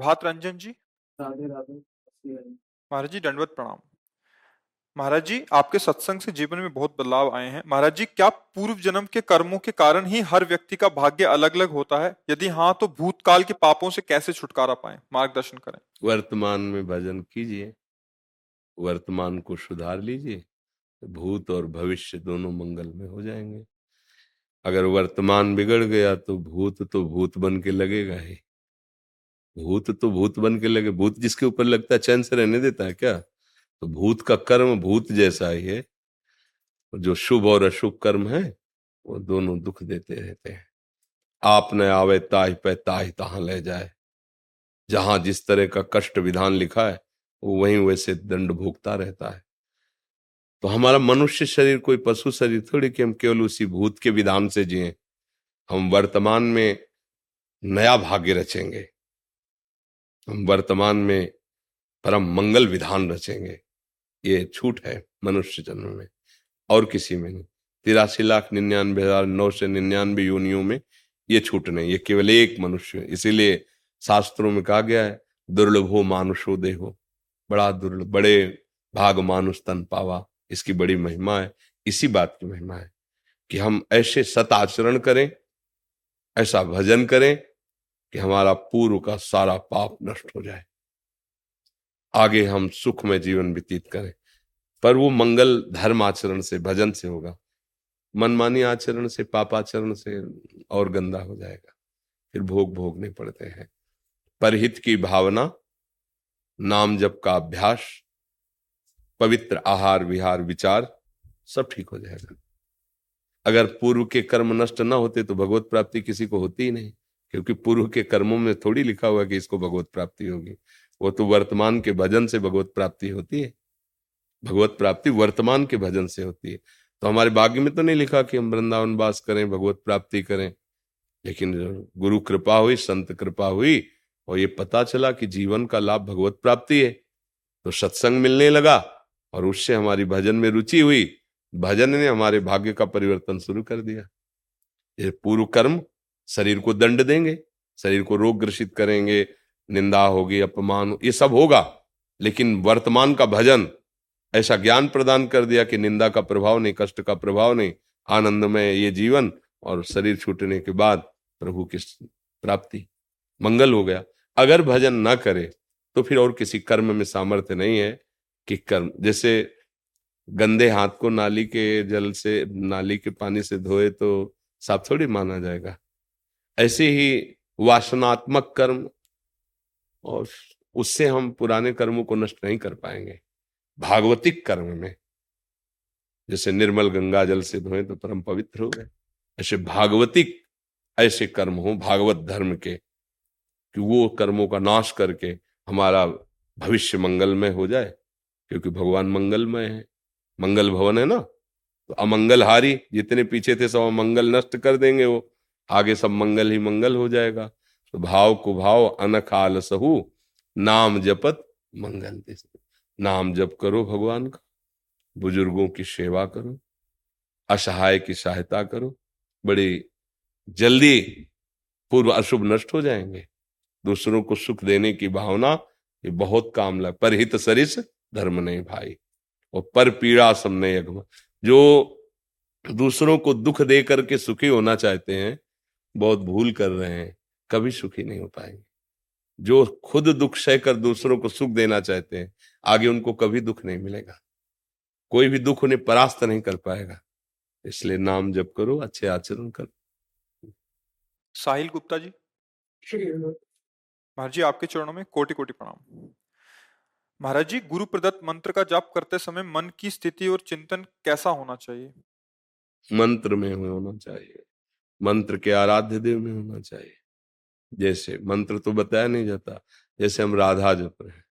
प्रभात रंजन जी। राधे राधे महाराज जी दंडवत प्रणाम। महाराज जी आपके सत्संग से जीवन में बहुत बदलाव आए हैं। महाराज जी क्या पूर्व जन्म के कर्मों के कारण ही हर व्यक्ति का भाग्य अलग अलग होता है? यदि हाँ तो भूतकाल के पापों से कैसे छुटकारा पाए? मार्गदर्शन करें। वर्तमान में भजन कीजिए। वर्तमान को सुधार लीजिए। तो भूत और भविष्य दोनों मंगल में हो जाएँगे। अगर वर्तमान बिगड़ गया तो भूत तो भूत बन के लगेगा ही। भूत तो भूत बन के लगे, भूत जिसके ऊपर लगता है चैन से रहने देता है क्या? तो भूत का कर्म भूत जैसा ही है। जो शुभ और अशुभ कर्म है, वो दोनों दुख देते रहते हैं। आप न आवे ताहि पे ताहि तहां ले जाए। जहाँ जिस तरह का कष्ट विधान लिखा है, वो वहीं वैसे दंड भोगता रहता है। तो हमारा मनुष्य शरीर, कोई पशु शरीर थोड़ी कि हम केवल उसी भूत के विधान से जिए, हम वर्तमान में नया भाग्य रचेंगे। हम वर्तमान में परम मंगल विधान रचेंगे। ये छूट है मनुष्य जन्म में, और किसी में नहीं। तिरासी लाख निन्यानवे हज़ार नौ सौ निन्यानवे योनियों में ये छूट नहीं, ये केवल एक मनुष्य इसीलिए शास्त्रों में कहा गया है, दुर्लभो मानुषो देहो। बड़ा दुर्लभ बड़े भाग मानुष तन पावा, इसकी बड़ी महिमा है, इसी बात की महिमा है कि हम ऐसे सत आचरण करें, ऐसा भजन करें कि हमारा पूर्व का सारा पाप नष्ट हो जाए। आगे हम सुख में जीवन व्यतीत करें। पर वो मंगल धर्म आचरण से, भजन से होगा। मनमानी आचरण से, पापाचरण से और गंदा हो जाएगा। फिर भोग भोगने पड़ते हैं। परहित की भावना, नाम जप का अभ्यास, पवित्र आहार, विहार, विचार, सब ठीक हो जाएगा। अगर पूर्व के कर्म नष्ट ना होते तो भगवत प्राप्ति किसी को होती ही नहीं। क्योंकि पूर्व के कर्मों में थोड़ी लिखा हुआ कि इसको भगवत प्राप्ति होगी। वो तो वर्तमान के भजन से भगवत प्राप्ति होती है। भगवत प्राप्ति वर्तमान के भजन से होती है। तो हमारे भाग्य में तो नहीं लिखा कि हम वृंदावन वास करें, भगवत प्राप्ति करें। लेकिन गुरु कृपा हुई, संत कृपा हुई, और ये पता चला कि जीवन का लाभ भगवत प्राप्ति है। तो सत्संग मिलने लगा, और उससे हमारी भजन में रुचि हुई। भजन ने हमारे भाग्य का परिवर्तन शुरू कर दिया। ये पूर्व कर्म शरीर को दंड देंगे, शरीर को रोग ग्रसित करेंगे, निंदा होगी, अपमान ये सब होगा। लेकिन वर्तमान का भजन ऐसा ज्ञान प्रदान कर दिया कि निंदा का प्रभाव नहीं, कष्ट का प्रभाव नहीं आनंद में ये जीवन और शरीर छूटने के बाद प्रभु की प्राप्ति मंगल हो गया। अगर भजन ना करे तो फिर और किसी कर्म में सामर्थ्य नहीं है कि कर्म, जैसे गंदे हाथ को नाली के जल से, नाली के पानी से धोए तो साफ़ थोड़ी माना जाएगा। ऐसे ही वासनात्मक कर्म और उससे हम पुराने कर्मों को नष्ट नहीं कर पाएँगे। भागवतिक कर्म में, जैसे निर्मल गंगा जल से धोए तो परम पवित्र हो गए। ऐसे भागवतिक ऐसे कर्म हो, भागवत धर्म के, कि वो कर्मों का नाश करके हमारा भविष्य मंगलमय हो जाए, क्योंकि भगवान मंगलमय है। मंगल भवन है ना? तो अमंगलहारी, जितने पीछे थे सब मंगल नष्ट कर देंगे वो। आगे सब मंगल ही मंगल हो जाएगा। तो भाव को भाव, अनखाल सहू, नाम जपत मंगल नाम जप करो भगवान का। बुज़ुर्गों की सेवा करो। असहाय की सहायता करो। बड़ी जल्दी पूर्व अशुभ नष्ट हो जाएँगे। दूसरों को सुख देने की भावना, ये बहुत काम लग पर हित सरिस धर्म नहीं भाई। और पर पीड़ा अगम। जो दूसरों को दुख दे करके सुखी होना चाहते हैं बहुत भूल कर रहे हैं कभी सुखी नहीं हो पाएँगे। जो खुद दुख सह कर दूसरों को सुख देना चाहते हैं आगे उनको कभी दुख नहीं मिलेगा। कोई भी दुख उन्हें परास्त नहीं कर पाएगा। इसलिए नाम जप करो अच्छे आचरण करो। साहिल गुप्ता जी। महाराज जी आपके चरणों में कोटि कोटि प्रणाम। महाराज जी गुरु प्रदत्त मंत्र का जाप करते समय मन की स्थिति और चिंतन कैसा होना चाहिए? मंत्र में होना चाहिए। मंत्र के आराध्य देव में होना चाहिए। जैसे मंत्र तो बताया नहीं जाता, जैसे हम राधा जप रहे हैं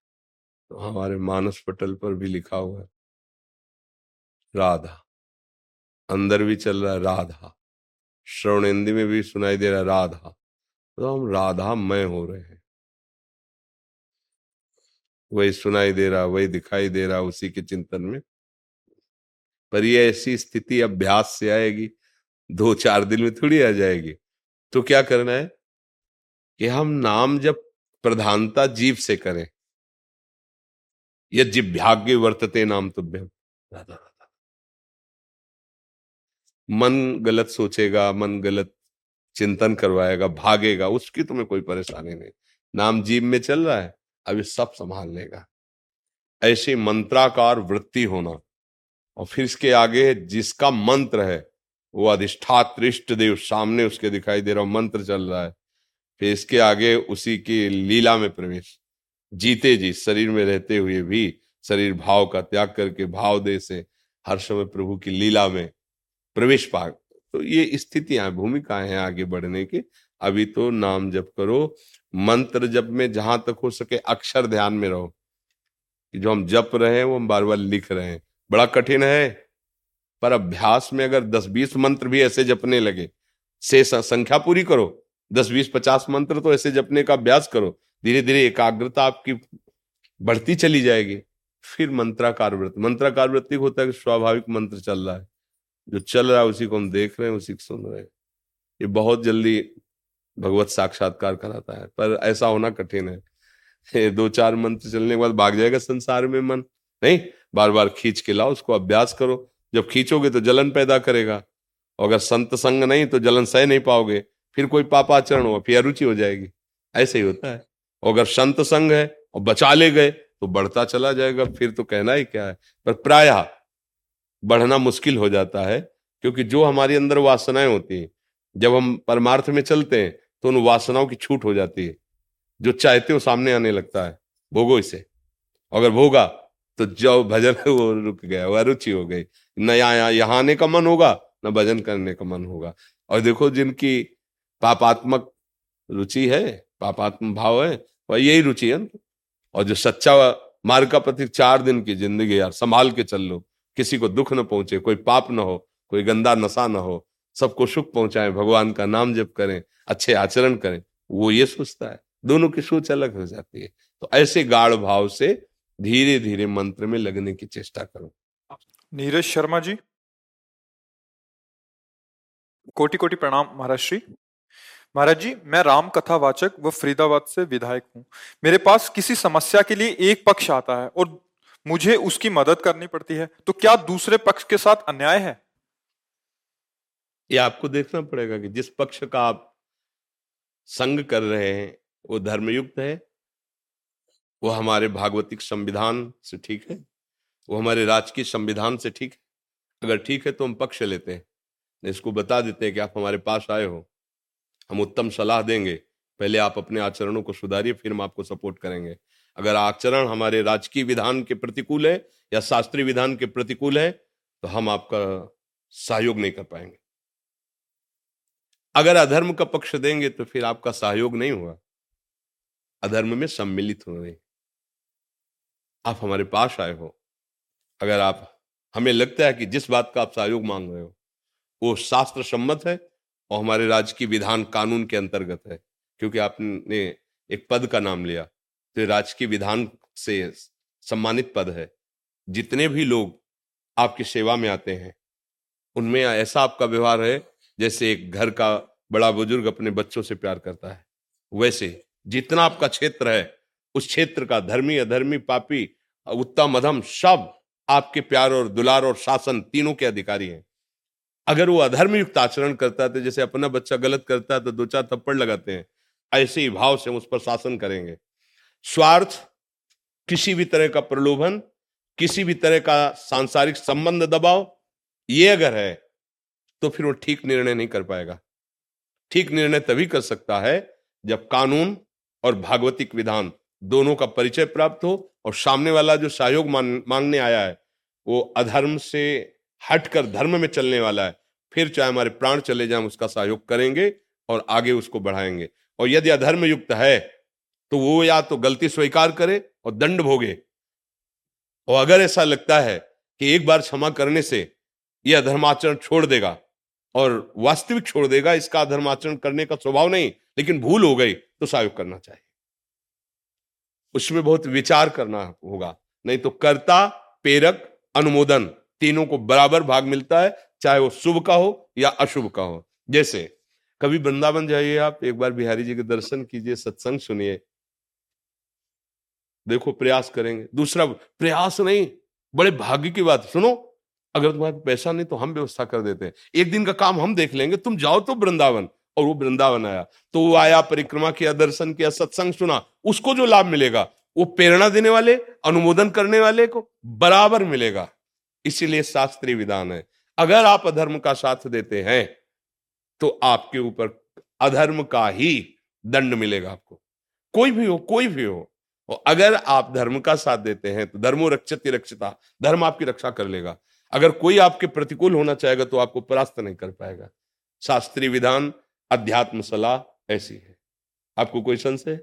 तो हमारे मानस पटल पर भी लिखा हुआ है, राधा। अंदर भी चल रहा है राधा। श्रवण हिंदी में भी सुनाई दे रहा है राधा। तो हम राधा मय हो रहे हैं। वही सुनाई दे रहा, वही दिखाई दे रहा उसी के चिंतन में। पर ये ऐसी स्थिति अभ्यास से आएगी दो चार दिन में थोड़ी आ जाएगी। तो क्या करना है? कि हम नाम जब प्रधानता जीव से करें। यह जिभ्याग्य वर्तते नाम राधा राधा। मन गलत सोचेगा, मन गलत चिंतन करवाएगा, भागेगा, उसकी तुम्हें कोई परेशानी नहीं। नाम जीव में चल रहा है अभी सब संभाल लेगा। ऐसे मंत्राकार वृत्ति होना, और फिर इसके आगे जिसका मंत्र है वो अधिष्ठात देव सामने उसके दिखाई दे रहा मंत्र चल रहा है। फिर इसके आगे उसी की लीला में प्रवेश। जीते जी, शरीर में रहते हुए भी शरीर भाव का त्याग करके भाव दे से हर समय प्रभु की लीला में प्रवेश पा तो ये स्थितियाँ, भूमिकाएँ हैं आगे बढ़ने की। अभी तो नाम जप करो, मंत्र जप में जहाँ तक हो सके अक्षर ध्यान में रहो। कि जो हम जप रहे हैं, वो हम बार बार लिख रहे हैं। बड़ा कठिन है पर अभ्यास में अगर दस बीस मंत्र भी ऐसे जपने लगे, से संख्या पूरी करो। दस, बीस, पचास मंत्र तो ऐसे जपने का अभ्यास करो। धीरे धीरे एकाग्रता आपकी बढ़ती चली जाएगी। फिर मंत्राकार वृत्ति मंत्राकार वृत्ति होता है कि स्वाभाविक मंत्र चल रहा है। जो चल रहा है उसी को हम देख रहे हैं, उसी को सुन रहे हैं। ये बहुत जल्दी भगवत साक्षात्कार कराता है, पर ऐसा होना कठिन है। दो चार मंत्र चलने के बाद भाग जाएगा संसार में मन। नहीं बार बार खींच के लाओ, उसको अभ्यास करो। जब खींचोगे तो जलन पैदा करेगा। और अगर संत संग नहीं तो जलन सह नहीं पाओगे। फिर कोई पापाचरण हो फिर अरुचि हो जाएगी। ऐसे ही होता है। और अगर संत संग है और बचा ले गए तो बढ़ता चला जाएगा। फिर तो कहना ही क्या है। पर प्राय बढ़ना मुश्किल हो जाता है क्योंकि जो हमारे अंदर वासनाएँ होती हैं जब हम परमार्थ में चलते हैं तो उन वासनाओं की छूट हो जाती है। जो चाहते हो सामने आने लगता है। भोगो इसे। अगर भोगा तो जो भजन है वो रुक गया वो रुचि हो गई। न यहाँ यहाँ आने का मन होगा, न भजन करने का मन होगा। और देखो जिनकी पापात्मक रुचि है, पापात्म भाव है, वह यही रुचि है और जो सच्चा मार्ग का प्रति चार दिन की ज़िंदगी यार, संभाल के चल लो। किसी को दुख न पहुँचे, कोई पाप न हो, कोई गंदा नशा न हो, सबको सुख पहुँचाए, भगवान का नाम जप करें, अच्छे आचरण करें, वो ये सोचता है। दोनों की सोच अलग हो जाती है। तो ऐसे गाढ़ भाव से धीरे धीरे मंत्र में लगने की चेष्टा करो। नीरज शर्मा जी। कोटि कोटि प्रणाम महाराज श्री। महाराज जी मैं राम कथा वाचक व फरीदाबाद से विधायक हूँ। मेरे पास किसी समस्या के लिए एक पक्ष आता है और मुझे उसकी मदद करनी पड़ती है। तो क्या दूसरे पक्ष के साथ अन्याय है? ये आपको देखना पड़ेगा कि जिस पक्ष का आप संग कर रहे हैं वो धर्मयुक्त है वो हमारे भागवतिक संविधान से ठीक है, वो हमारे राजकीय संविधान से ठीक है। अगर ठीक है तो हम पक्ष लेते हैं इसको बता देते हैं कि आप हमारे पास आए हो। हम उत्तम सलाह देंगे, पहले आप अपने आचरणों को सुधारिए, फिर हम आपको सपोर्ट करेंगे। अगर आचरण हमारे राजकीय विधान के प्रतिकूल है या शास्त्रीय विधान के प्रतिकूल है तो हम आपका सहयोग नहीं कर पाएँगे। अगर अधर्म का पक्ष देंगे तो फिर आपका सहयोग नहीं हुआ। अधर्म में सम्मिलित हो रहे आप हमारे पास आए हो, अगर आप, हमें लगता है कि जिस बात का आप सहयोग मांग रहे हो, वो शास्त्र सम्मत है और हमारे राज्य की विधान कानून के अंतर्गत है, क्योंकि आपने एक पद का नाम लिया। तो राज्य की विधान से सम्मानित पद है। जितने भी लोग आपकी सेवा में आते हैं, उनमें ऐसा आपका व्यवहार है, जैसे एक घर का बड़ा बुज़ुर्ग अपने बच्चों से प्यार करता है। वैसे जितना आपका क्षेत्र है उस क्षेत्र का धर्मी, अधर्मी, पापी, उत्तम, अधम सब आपके प्यार और दुलार और शासन तीनों के अधिकारी हैं। अगर वो अधर्म युक्त आचरण करता है तो जैसे अपना बच्चा गलत करता है तो दो चार थप्पड़ लगाते हैं। ऐसे ही भाव से उस पर शासन करेंगे। स्वार्थ, किसी भी तरह का प्रलोभन, किसी भी तरह का सांसारिक संबंध दबाव, ये अगर है तो फिर वो ठीक निर्णय नहीं कर पाएगा। ठीक निर्णय तभी कर सकता है, जब कानून और भागवतिक विधान दोनों का परिचय प्राप्त हो और सामने वाला जो सहयोग मांगने आया है, वो अधर्म से हटकर धर्म में चलने वाला है, फिर चाहे हमारे प्राण चले जाए, हम उसका सहयोग करेंगे और आगे उसको बढ़ाएँगे। और यदि अधर्म युक्त है तो वो या तो गलती स्वीकार करे और दंड भोगे। और अगर ऐसा लगता है कि एक बार क्षमा करने से यह अधर्माचरण छोड़ देगा, और वास्तविक छोड़ देगा, इसका अधर्माचरण करने का स्वभाव नहीं, लेकिन भूल हो गई तो सहयोग करना चाहिए। उसमें बहुत विचार करना होगा। नहीं तो कर्ता, प्रेरक, अनुमोदन तीनों को बराबर भाग मिलता है, चाहे वो शुभ का हो या अशुभ का हो। जैसे, कभी वृंदावन जाइए आप, एक बार बिहारी जी के दर्शन कीजिए, सत्संग सुनिए। देखो, प्रयास करेंगे। दूसरा, प्रयास नहीं, बड़े भाग्य की बात। सुनो, अगर तुम्हारे पैसा नहीं तो हम व्यवस्था कर देते हैं। एक दिन का काम हम देख लेंगे, तुम जाओ तो वृंदावन। और वो वृंदावन आया। तो वो आया, परिक्रमा किया, दर्शन किया, सत्संग सुना। उसको जो लाभ मिलेगा, वो प्रेरणा देने वाले, अनुमोदन करने वाले को बराबर मिलेगा। इसीलिए शास्त्रीय विधान है। अगर आप अधर्म का साथ देते हैं तो आपके ऊपर अधर्म का ही दंड मिलेगा आपको। कोई भी हो, कोई भी हो। और अगर आप धर्म का साथ देते हैं तो धर्मो रक्षित रक्षिता। धर्म आपकी रक्षा कर लेगा। अगर कोई आपके प्रतिकूल होना चाहेगा तो आपको परास्त नहीं कर पाएगा। शास्त्रीय विधान अध्यात्म सलाह ऐसी है। आपको कोई संशय?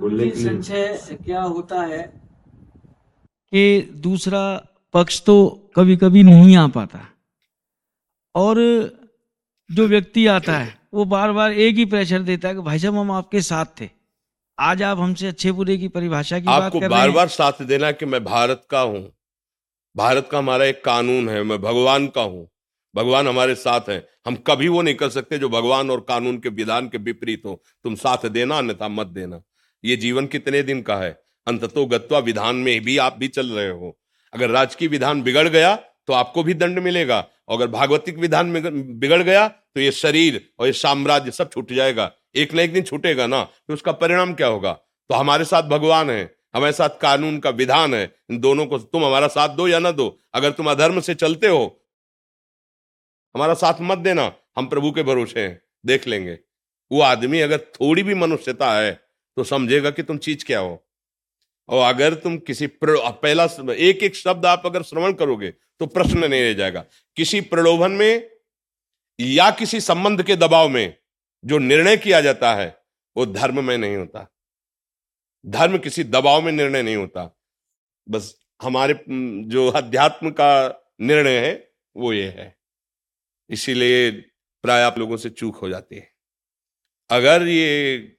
संशय क्या होता है कि दूसरा पक्ष तो कभी कभी नहीं आ पाता। और जो व्यक्ति आता है वो बार बार एक ही प्रेशर देता है कि भाई साहब हम आपके साथ थे। आज आप हमसे अच्छे बुरे की परिभाषा की आपको बात कर बार बार साथ देना कि मैं भारत का हूँ। भारत का हमारा एक कानून है मैं भगवान का हूँ। भगवान हमारे साथ है। हम कभी वो नहीं कर सकते जो भगवान और कानून के विधान के विपरीत हो। तुम साथ देना, अन्यथा मत देना। ये जीवन कितने दिन का है? अंततो गत्वा विधान में भी आप भी चल रहे हो। अगर राजकीय विधान बिगड़ गया तो आपको भी दंड मिलेगा। अगर भागवतिक विधान में बिगड़ गया तो ये शरीर और ये साम्राज्य सब छूट जाएगा। एक ना एक दिन छूटेगा ना तो उसका परिणाम क्या होगा? तो हमारे साथ भगवान है, हमारे साथ कानून का विधान है। इन दोनों को तुम हमारा साथ दो या ना दो। अगर तुम अधर्म से चलते हो हमारा साथ मत देना, हम प्रभु के भरोसे हैं, देख लेंगे। वो आदमी अगर थोड़ी भी मनुष्यता है तो समझेगा कि तुम चीज़ क्या हो। और अगर तुम किसी पहला एक एक शब्द आप अगर श्रवण करोगे तो प्रश्न नहीं रह जाएगा। किसी प्रलोभन में या किसी संबंध के दबाव में जो निर्णय किया जाता है, वो धर्म में नहीं होता। धर्म किसी दबाव में निर्णय नहीं होता। बस हमारे, जो अध्यात्म का निर्णय है, वो ये है। इसीलिए प्राय आप लोगों से चूक हो जाती है। अगर ये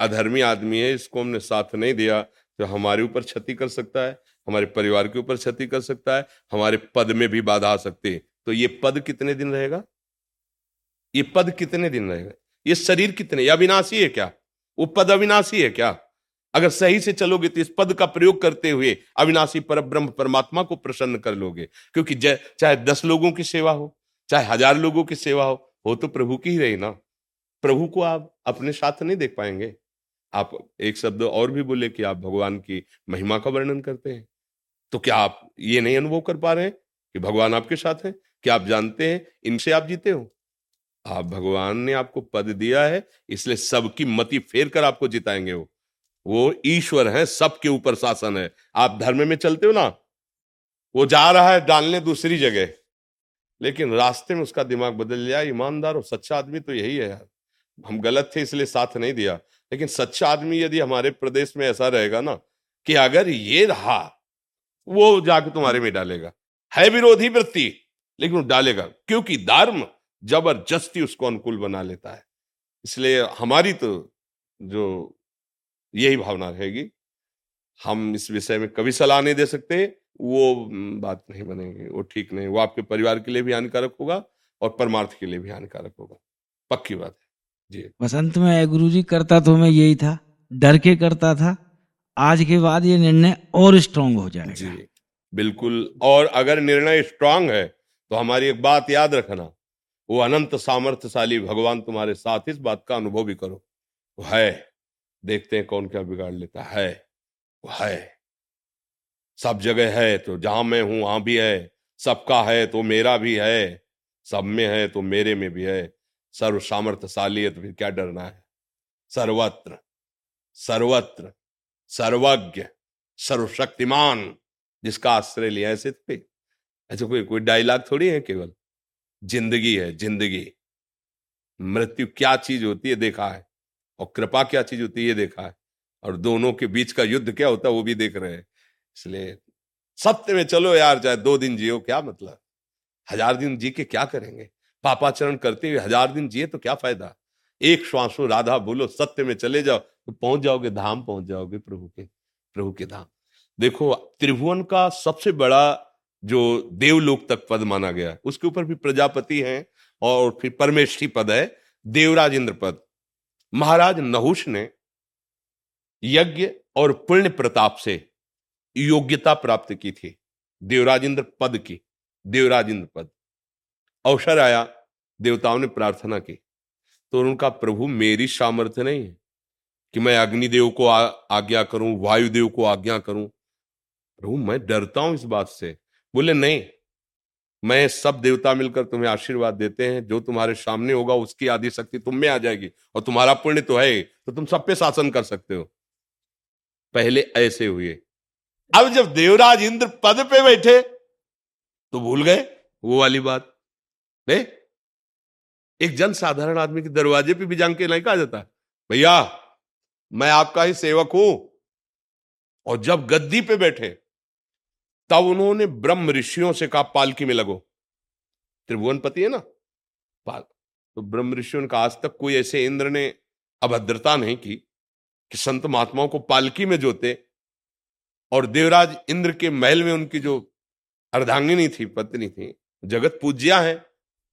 अधर्मी आदमी है, इसको हमने साथ नहीं दिया तो हमारे ऊपर क्षति कर सकता है, हमारे परिवार के ऊपर क्षति कर सकता है, हमारे पद में भी बाधा आ सकती है। तो ये पद कितने दिन रहेगा? ये पद कितने दिन रहेगा? ये शरीर कितने? अविनाशी है क्या? वो पद अविनाशी है क्या? अगर सही से चलोगे तो इस पद का प्रयोग करते हुए अविनाशी पर ब्रह्म परमात्मा को प्रसन्न कर लोगे, क्योंकि चाहे दस लोगों की सेवा हो चाहे हज़ार लोगों की सेवा हो हो तो प्रभु की ही रही ना। प्रभु को आप अपने साथ नहीं देख पाएँगे। आप एक शब्द और भी बोले कि आप भगवान की महिमा का वर्णन करते हैं। तो क्या आप ये नहीं अनुभव कर पा रहे हैं कि भगवान आपके साथ है? क्या आप जानते हैं, इनसे आप जीते हो? आप, भगवान ने आपको पद दिया है, इसलिए सबकी मति फेर कर आपको जिताएँगे वो। वो ईश्वर है, सबके ऊपर शासन है। आप धर्म में चलते हो ना, वो जा रहा है डालने दूसरी जगह। लेकिन रास्ते में उसका दिमाग बदल गया ईमानदार और सच्चा आदमी तो यही है यार। हम गलत थे इसलिए साथ नहीं दिया। लेकिन सच्चा आदमी यदि हमारे प्रदेश में ऐसा रहेगा ना कि अगर ये रहा, वो जाके तुम्हारे में डालेगा। है विरोधी वृत्ति, लेकिन वो डालेगा। क्योंकि धर्म ज़बरदस्ती उसको अनुकूल बना लेता है। इसलिए हमारी तो जो यही भावना रहेगी, हम इस विषय में कभी सलाह नहीं दे सकते। वो बात नहीं बनेगी वो ठीक नहीं वो आपके परिवार के लिए भी हानिकारक होगा और परमार्थ के लिए भी हानिकारक होगा। पक्की बात है। जी। बसंत में गुरु जी करता तो मैं यही था डर के करता था आज के बाद ये निर्णय और स्ट्रांग हो जाएगा। जी बिल्कुल और अगर निर्णय स्ट्रांग है तो हमारी एक बात याद रखना वो अनंत सामर्थ्यशाली भगवान तुम्हारे साथ इस बात का अनुभव भी करो। वो है देखते हैं कौन क्या बिगाड़ लेता है। वो है। सब जगह है तो जहाँ मैं हूँ, वहाँ भी है। सबका है तो मेरा भी है। सब में है तो मेरे में भी है। सर्व सामर्थ्यशाली है तो फिर क्या डरना है? सर्वत्र सर्वत्र, सर्वज्ञ, सर्वशक्तिमान, जिसका आश्रय लिया है ऐसे तो ऐसे कोई कोई डायलॉग थोड़ी है केवल? ज़िंदगी है, ज़िंदगी। मृत्यु क्या चीज़ होती है, देखा है। और कृपा क्या चीज़ होती है, ये देखा है। और दोनों के बीच का युद्ध क्या होता है, वो भी देख रहे हैं। इसलिए सत्य में चलो यार, चाहे दो दिन जियो, क्या मतलब? हज़ार दिन जी के क्या करेंगे? पापाचरण करते हुए हज़ार दिन जिए तो क्या फ़ायदा? एक श्वासो, राधा बोलो, सत्य में चले जाओ तो पहुँच जाओगे, धाम पहुँच जाओगे प्रभु के प्रभु के धाम। देखो, त्रिभुवन का सबसे बड़ा जो देवलोक तक पद माना गया, उसके ऊपर भी प्रजापति हैं और फिर परमेष्ठी पद है, देवराज इंद्र पद। महाराज नहुष ने यज्ञ और पुण्य प्रताप से योग्यता प्राप्त की थी। देवराजेंद्र पद की, देवराजेंद्र पद। अवसर आया, देवताओं ने प्रार्थना की। तो उनका प्रभु, मेरी सामर्थ्य नहीं है कि मैं अग्निदेव को आज्ञा करूँ, वायुदेव को आज्ञा करूँ। प्रभु, मैं डरता हूँ इस बात से। बोले, नहीं, मैं सब देवता मिलकर तुम्हें आशीर्वाद देते हैं। जो तुम्हारे सामने होगा, उसकी आदि शक्ति तुम में आ जाएगी और तुम्हारा पुण्य तो है। तो तुम सब पे शासन कर सकते हो। पहले ऐसे हुए। अब जब देवराज इंद्र पद पे बैठे तो भूल गए वो वाली बात। ने एक जन साधारण आदमी के दरवाजे पे भी जान के नहीं कहा जाता। भैया, मैं आपका ही सेवक हूँ। और जब गद्दी पे बैठे, तब उन्होंने ब्रह्म ऋषियों से कहा, पालकी में लगो। त्रिभुवनपति है ना? पाल। तो ब्रह्म ऋषियों ने कहा, आज तक कोई ऐसे इंद्र ने अभद्रता नहीं की कि संत महात्माओं को पालकी में जोते और देवराज इंद्र के महल में उनकी जो अर्धांगिनी थी, पत्नी थी, जगत पूज्या है,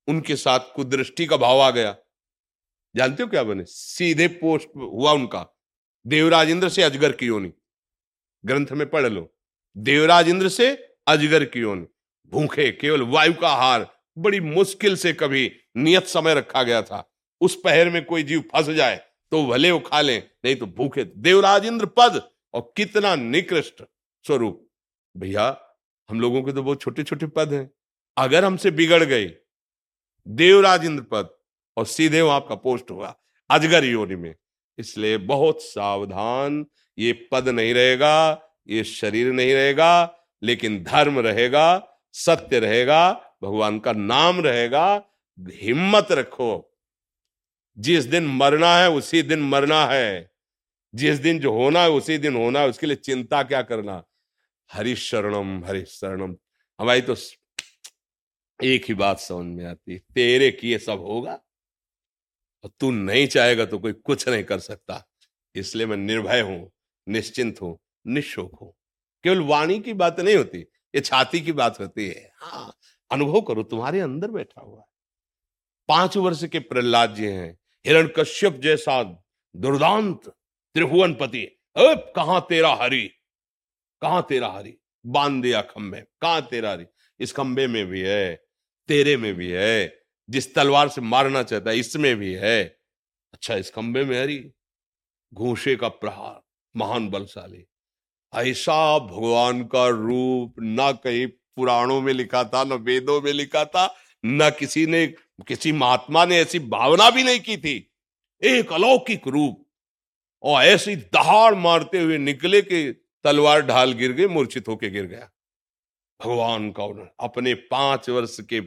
उनके साथ कुदृष्टि का भाव आ गया। जानते हो क्या बने? सीधे पोस्ट हुआ उनका, देवराज इंद्र से अजगर की योनि। ग्रंथ में पढ़ लो, देवराज इंद्र से अजगर की योनि। भूखे, केवल वायु का आहार, बड़ी मुश्किल से कभी नियत समय रखा गया था। उस पहर में कोई जीव फंस जाए तो भले वो खा लें, नहीं तो भूखे। देवराज इंद्र पद और कितना निकृष्ट स्वरूप। भैया, हम लोगों के तो बहुत छोटे छोटे पद हैं। अगर हमसे बिगड़ गए, देवराज इंद्र पद और सीधे वहाँ आपका पोस्ट हुआ अजगर योनि में। इसलिए बहुत सावधान, ये पद नहीं रहेगा, ये शरीर नहीं रहेगा, लेकिन धर्म रहेगा, सत्य रहेगा, भगवान का नाम रहेगा, हिम्मत रखो। जिस दिन मरना है, उसी दिन मरना है। जिस दिन जो होना है, उसी दिन होना है, उसके लिए चिंता क्या करना? हरिशरणम हरिशरणम हमारी तो एक ही बात समझ में आती तेरे किए सब होगा, और तू नहीं चाहेगा तो कोई कुछ नहीं कर सकता। इसलिए मैं निर्भय हूँ, निश्चिंत हूँ, निशोक हूँ। केवल वाणी की बात नहीं होती, ये छाती की बात होती है। हाँ अनुभव करो, तुम्हारे अंदर बैठा हुआ है। पाँच वर्ष के प्रहलाद जी हैं हिरण कश्यप जैसा दुर्दांत त्रिभुवन पति अब कहा तेरा हरि? कहा तेरा हरि? बाँध दिया खंबे कहा तेरा हरि? इस खंबे में भी है, तेरे में भी है, जिस तलवार से मारना चाहता है, इसमें भी है। अच्छा इस खंबे में हरी? घूसे का प्रहार, महान बलशाली। ऐसा भगवान का रूप ना कहीं पुराणों में लिखा था, न वेदों में लिखा था, न किसी ने, किसी महात्मा ने ऐसी भावना भी नहीं की थी। एक अलौकिक रूप और ऐसी दहाड़ मारते हुए निकले कि तलवार ढाल गिर गई, मूर्छित होके गिर गया। भगवान का अपने पाँच वर्ष के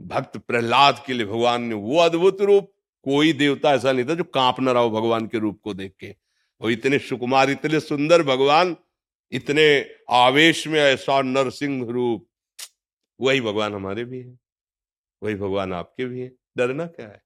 भक्त प्रहलाद के लिए भगवान ने वो अद्भुत रूप, कोई देवता ऐसा नहीं था जो काँप न रहा हो भगवान के रूप को देख के। और इतने सुकुमार, इतने सुंदर भगवान, इतने आवेश में ऐसा नरसिंह रूप। वही भगवान हमारे भी है, वही भगवान आपके भी है। डरना क्या है?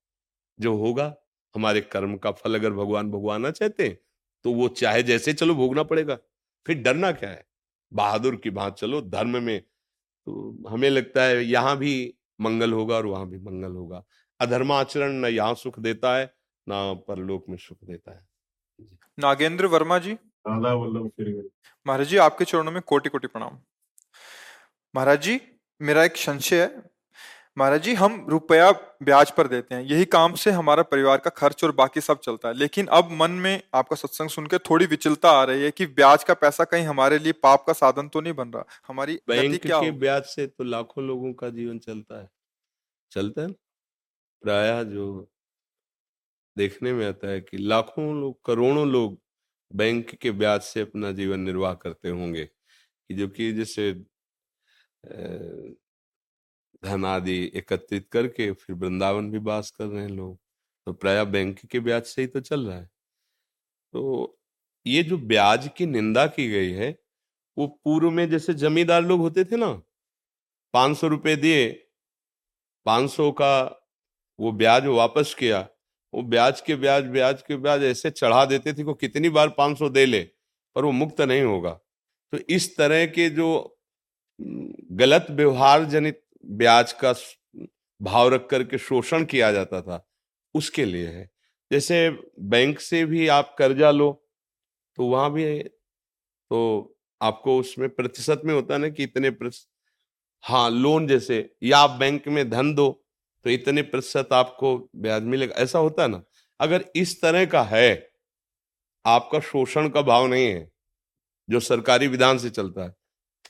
जो होगा हमारे कर्म का फल अगर भगवान भगवाना चाहते हैं तो वो चाहे जैसे चलो भोगना पड़ेगा। फिर डरना क्या है? बहादुर की बात चलो धर्म में तो हमें लगता है यहाँ भी मंगल होगा और वहाँ भी मंगल होगा। अधर्माचरण न यहाँ सुख देता है ना परलोक में सुख देता है। नागेंद्र वर्मा जी। महाराज जी आपके चरणों में कोटि कोटि प्रणाम। महाराज जी मेरा एक संशय है महाराज जी हम रुपया ब्याज पर देते हैं। यही काम से हमारा परिवार का खर्च और बाकी सब चलता है। लेकिन अब मन में आपका सत्संग सुनकर थोड़ी विचलता आ रही है कि ब्याज का पैसा कहीं हमारे लिए पाप का साधन तो नहीं बन रहा। हमारी बैंक क्या के ब्याज से तो लाखों लोगों का जीवन चलता है। चलता है प्राय जो देखने में आता है कि लाखों लोग करोड़ों लोग बैंक के ब्याज से अपना जीवन निर्वाह करते होंगे। कि जो कि जैसे धन आदि एकत्रित करके फिर वृंदावन भी बास कर रहे हैं लोग। तो प्राय बैंक के ब्याज से ही तो चल रहा है। तो ये जो ब्याज की निंदा की गई है, वो पूर्व में जैसे जमींदार लोग होते थे ना, पाँच सौ रुपये दिए, पाँच सौ का वो ब्याज वापस किया, वो ब्याज के ब्याज ब्याज के ब्याज ऐसे चढ़ा देते थे को कितनी बार पाँच सौ दे ले, पर वो मुक्त नहीं होगा। तो इस तरह के जो गलत व्यवहार जनित ब्याज का भाव रख करके शोषण किया जाता था, उसके लिए है। जैसे बैंक से भी आप कर्जा लो तो वहाँ भी तो आपको उसमें प्रतिशत में होता ना कि इतने हाँ लोन जैसे, या आप बैंक में धन दो तो इतने प्रतिशत आपको ब्याज मिलेगा। ऐसा होता है ना, अगर इस तरह का है, आपका शोषण का भाव नहीं है, जो सरकारी विधान से चलता है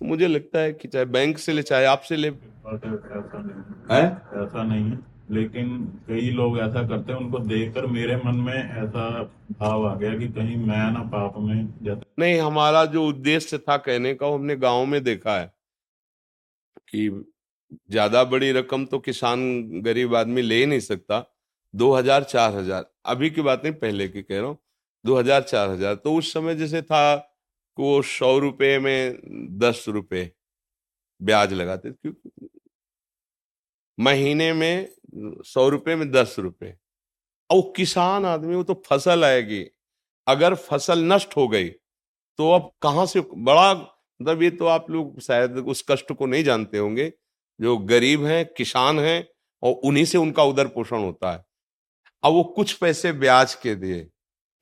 तो मुझे लगता है कि चाहे बैंक से ले चाहे आपसे ले। ऐसा नहीं है। ऐसा नहीं है। लेकिन कई लोग ऐसा करते हैं उनको देखकर मेरे मन में ऐसा भाव आ गया कि कहीं मैं ना पाप में जाता नहीं हमारा जो उद्देश्य था कहने का हमने गाँव में देखा है कि ज़्यादा बड़ी रकम तो किसान गरीब आदमी ले ही नहीं सकता। दो हज़ार चार हज़ार। अभी की बात नहीं पहले की कह रहा हूँ। दो हज़ार चार हज़ार। तो उस समय जैसे था वो सौ रुपये में दस रुपये ब्याज लगाते क्योंकि महीने में सौ रुपये में दस रुपये और किसान आदमी, वो तो फ़सल आएगी। अगर फ़सल नष्ट हो गई तो अब कहाँ से बड़ा मतलब ये तो आप लोग शायद उस कष्ट को नहीं जानते होंगे। जो गरीब हैं, किसान हैं, और उन्हीं से उनका उदर पोषण होता है। अब वो कुछ पैसे ब्याज के दिए,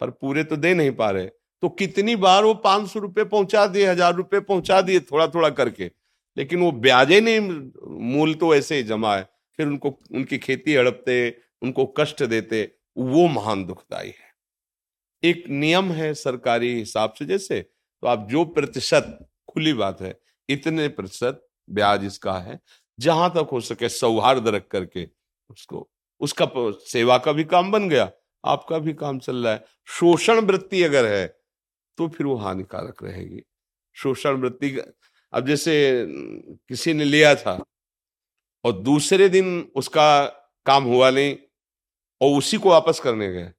पर पूरे तो दे नहीं पा रहे। तो कितनी बार वो पाँच सौ रुपये पहुँचा दिए, हज़ार रुपये पहुँचा दिए थोड़ा थोड़ा करके। लेकिन वो ब्याजे नहीं, मूल तो ऐसे ही जमा है। फिर उनको, उनकी खेती हड़पते, उनको कष्ट देते, वो महान दुखदाई है। एक नियम है सरकारी हिसाब से जैसे तो आप जो प्रतिशत, खुली बात है, इतने प्रतिशत ब्याज इसका है। जहाँ तक हो सके सौहार्द रख करके उसको, उसका सेवा का भी काम बन गया, आपका भी काम चल रहा है। शोषण वृत्ति अगर है तो फिर वो हानिकारक रहेगी। शोषण वृत्ति अब जैसे, किसी ने लिया था और दूसरे दिन उसका काम हुआ नहीं और उसी को वापस करने गए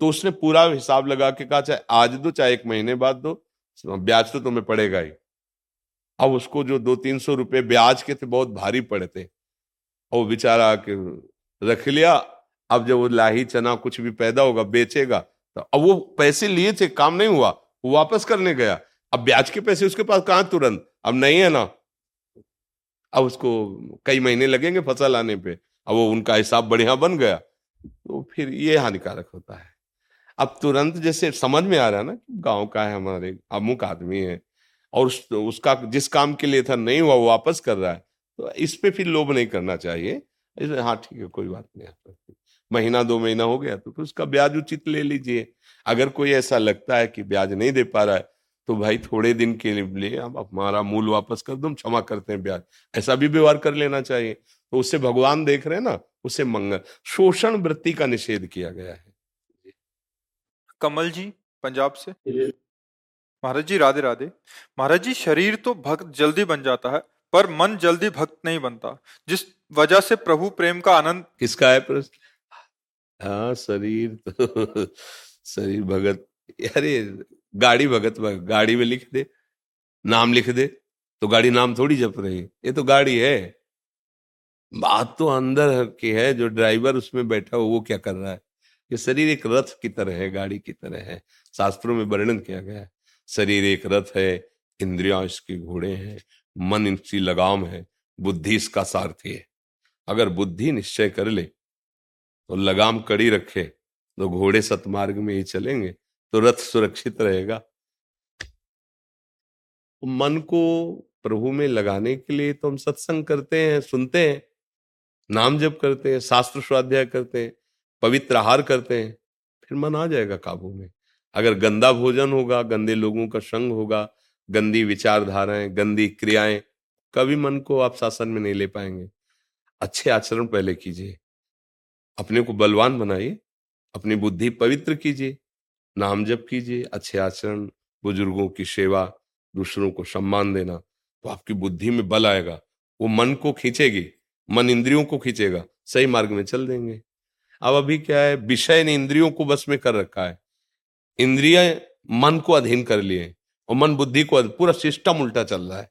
तो उसने पूरा हिसाब लगा के कहा, चाहे आज दो, चाहे एक महीने बाद दो, ब्याज तो तुम्हें पड़ेगा ही। अब उसको जो दो, तीन सौ रुपये ब्याज के थे, बहुत भारी पड़े थे। और बेचारा के, रख लिया, अब जब वो लाही चना कुछ भी पैदा होगा, बेचेगा अब वो पैसे लिए थे काम नहीं हुआ वो वापस करने गया। अब ब्याज के पैसे उसके पास कहा तुरंत? अब नहीं है ना। अब उसको कई महीने लगेंगे फ़सल आने पे। अब वो उनका हिसाब बढ़िया बन गया तो फिर ये हानिकारक होता है। अब तुरंत जैसे समझ में आ रहा है ना गाँव का है हमारे अमुक आदमी है और उस, उसका जिस काम के लिए था नहीं हुआ वो वापस कर रहा है तो इस पे फिर लोभ नहीं करना चाहिए। हाँ ठीक है कोई बात नहीं महीना दो महीना हो गया तो फिर उसका ब्याज उचित ले लीजिए। अगर कोई ऐसा लगता है कि ब्याज नहीं दे पा रहा है तो भाई थोड़े दिन के लिए अब हमारा मूल वापस कर दो क्षमा करते हैं ब्याज। ऐसा भी व्यवहार कर लेना चाहिए। तो उससे भगवान देख रहे हैं ना उससे मंगल शोषण वृत्ति का निषेध किया गया है। कमल जी पंजाब से। महाराज जी राधे राधे। महाराज जी शरीर तो भक्त जल्दी बन जाता है पर मन जल्दी भक्त नहीं बनता जिस वजह से प्रभु प्रेम का आनंद किसका है प्रश्न? हाँ शरीर तो शरीर भगत अरे, गाड़ी भगत भगत, गाड़ी में लिख दे, नाम लिख दे तो गाड़ी नाम थोड़ी जप रही ये तो गाड़ी है। बात तो अंदर की है, जो ड्राइवर उसमें बैठा हो, वो क्या कर रहा है? ये शरीर एक रथ की तरह है, गाड़ी की तरह है, शास्त्रों में वर्णन किया गया है, शरीर एक रथ है, इंद्रिया इसके घोड़े हैं, मन इनकी लगाम है, बुद्धि इसका सारथी है, अगर बुद्धि निश्चय कर ले तो लगाम कड़ी रखे तो घोड़े सतमार्ग में ही चलेंगे तो रथ सुरक्षित रहेगा। मन को प्रभु में लगाने के लिए तो हम सत्संग करते हैं, सुनते हैं, नाम जप करते हैं, शास्त्र स्वाध्याय करते हैं, पवित्र आहार करते हैं, फिर मन आ जाएगा काबू में। अगर गंदा भोजन होगा, गंदे लोगों का संग होगा, गंदी विचारधाराएँ, गंदी क्रियाएँ, कभी मन को आप शासन में नहीं ले पाएँगे। अच्छे आचरण पहले कीजिए। अपने को बलवान बनाइए, अपनी बुद्धि पवित्र कीजिए, नाम जप कीजिए, अच्छे आचरण, बुज़ुर्गों की सेवा, दूसरों को सम्मान देना तो आपकी बुद्धि में बल आएगा, वो मन को खींचेगी, मन इंद्रियों को खींचेगा, सही मार्ग में चल देंगे। अब अभी क्या है, विषय ने इंद्रियों को बस में कर रखा है। इंद्रिया मन को अधीन कर लिए और मन बुद्धि को पूरा सिस्टम उल्टा चल रहा है।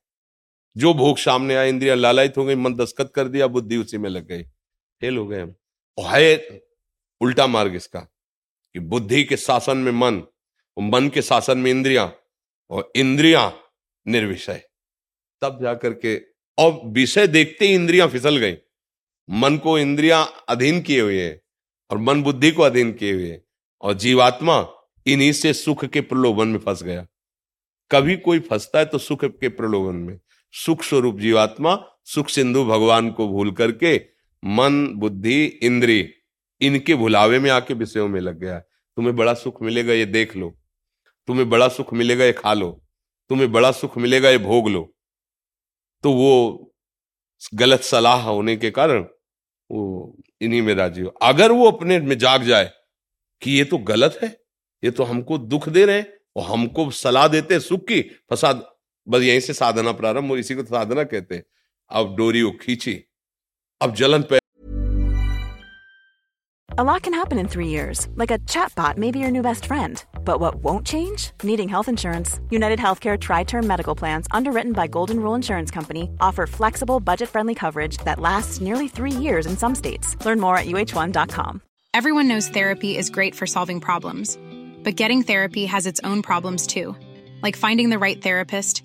जो भोग सामने आया इंद्रिया लालायित हो गई, मन दस्खत कर दिया, बुद्धि उसी में लग गई। फेल हो गए हम। और है उल्टा मार्ग इसका, कि बुद्धि के शासन में मन मन के शासन में इंद्रिया और इंद्रिया निर्विषय। तब जाकर के और विषय देखते ही इंद्रियाँ फिसल गई। मन को इंद्रियाँ अधीन किए हुए हैं और मन बुद्धि को अधीन किए हुए और जीवात्मा इन्हीं से सुख के प्रलोभन में फंस गया। कभी कोई फंसता है तो सुख के प्रलोभन में। सुख स्वरूप जीवात्मा, सुख सिंधु भगवान को भूल करके मन, बुद्धि इंद्री इनके भुलावे में आके विषयों में लग गया। तुम्हें बड़ा सुख मिलेगा, ये देख लो। तुम्हें बड़ा सुख मिलेगा, ये खा लो। तुम्हें बड़ा सुख मिलेगा, ये भोग लो। तो वो गलत सलाह होने के कारण वो इन्हीं में राज़ी हो। अगर वो अपने में जाग जाए कि ये तो गलत है, ये तो हमको दुख दे रहे हैं और हमको सलाह देते सुख की, फसाद, बस यहीं से साधना प्रारंभ हो इसी को साधना कहते हैं। अब डोरी वो खींची। अब जलन पे A lot can happen in three years, like a chatbot may be your new best friend. But what won't change? Needing health insurance. United Healthcare Tri Term Medical Plans, underwritten by Golden Rule Insurance Company, offer flexible, budget friendly coverage that lasts nearly three years in some states. Learn more at uh1.com. Everyone knows therapy is great for solving problems, but getting therapy has its own problems too, like finding the right therapist,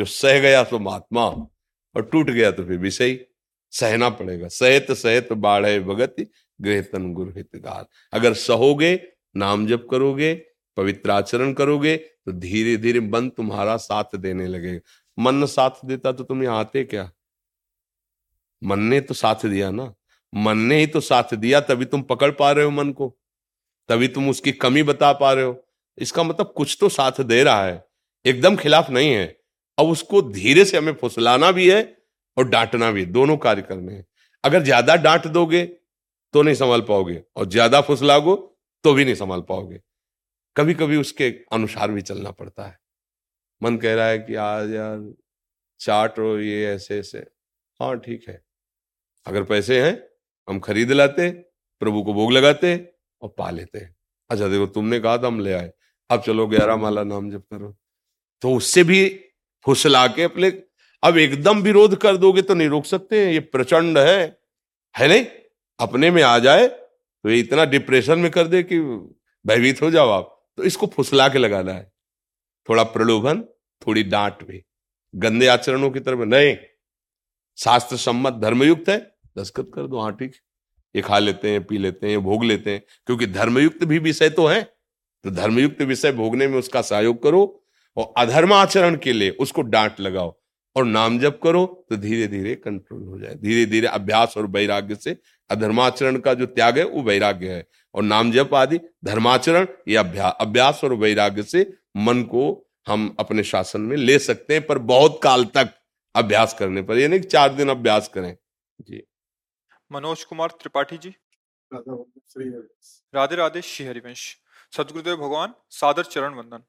जो सह गया तो महात्मा, और टूट गया तो फिर विषय सहना पड़ेगा। सहत सहत बाढ़ भगत, गृहतन गुरु हितगार। अगर सहोगे, नाम जप करोगे, पवित्र आचरण करोगे तो धीरे धीरे मन तुम्हारा साथ देने लगेगा। मन साथ देता तो तुम आते क्या? मन ने तो साथ दिया ना? मन ने ही तो साथ दिया, तभी तुम पकड़ पा रहे हो मन को। तभी तुम उसकी कमी बता पा रहे हो। इसका मतलब कुछ तो साथ दे रहा है। एकदम खिलाफ नहीं है। अब उसको धीरे से हमें फुसलाना भी है और डांटना भी दोनों कार्य करने हैं। अगर ज़्यादा डांट दोगे तो नहीं संभाल पाओगे और ज़्यादा फुसलागो तो भी नहीं संभाल पाओगे। कभी कभी उसके अनुसार भी चलना पड़ता है। मन कह रहा है कि आज यार चाट हो ये ऐसे ऐसे। हाँ ठीक है। अगर पैसे हैं, हम खरीद लाते, प्रभु को भोग लगाते और पा लेते। अच्छा देखो, तुमने कहा था हम ले आए। अब चलो, ग्यारह माला नाम जप करो। तो उससे भी फुसला के अपने, अब एकदम विरोध कर दोगे तो नहीं रोक सकते ये प्रचंड है। है नहीं? अपने में आ जाए तो ये इतना डिप्रेशन में कर दे कि भयभीत हो जाओ आप। तो इसको फुसला के लगाना है। थोड़ा प्रलोभन, थोड़ी डांट भी गंदे आचरणों की तरफ़ नहीं। शास्त्र सम्मत धर्मयुक्त है। दस्खत कर दो हाँ ठीक। ये खा लेते हैं, पी लेते हैं, भोग लेते हैं। क्योंकि धर्मयुक्त भी विषय तो है। तो धर्मयुक्त विषय भोगने में उसका सहयोग करो। और अधर्म आचरण के लिए उसको डांट लगाओ और नाम जप करो तो धीरे धीरे कंट्रोल हो जाए। धीरे धीरे अभ्यास और वैराग्य से अधर्माचरण का जो त्याग है वो वैराग्य है। और नाम जप आदि धर्माचरण ये अभ्यास अभ्यास और वैराग्य से मन को हम अपने शासन में ले सकते हैं पर बहुत काल तक अभ्यास करने पर यानी चार दिन अभ्यास करें। जी। मनोज कुमार त्रिपाठी जी। राधे राधे श्री हरिवंश। सदगुरुदेव भगवान सादर चरण वंदन।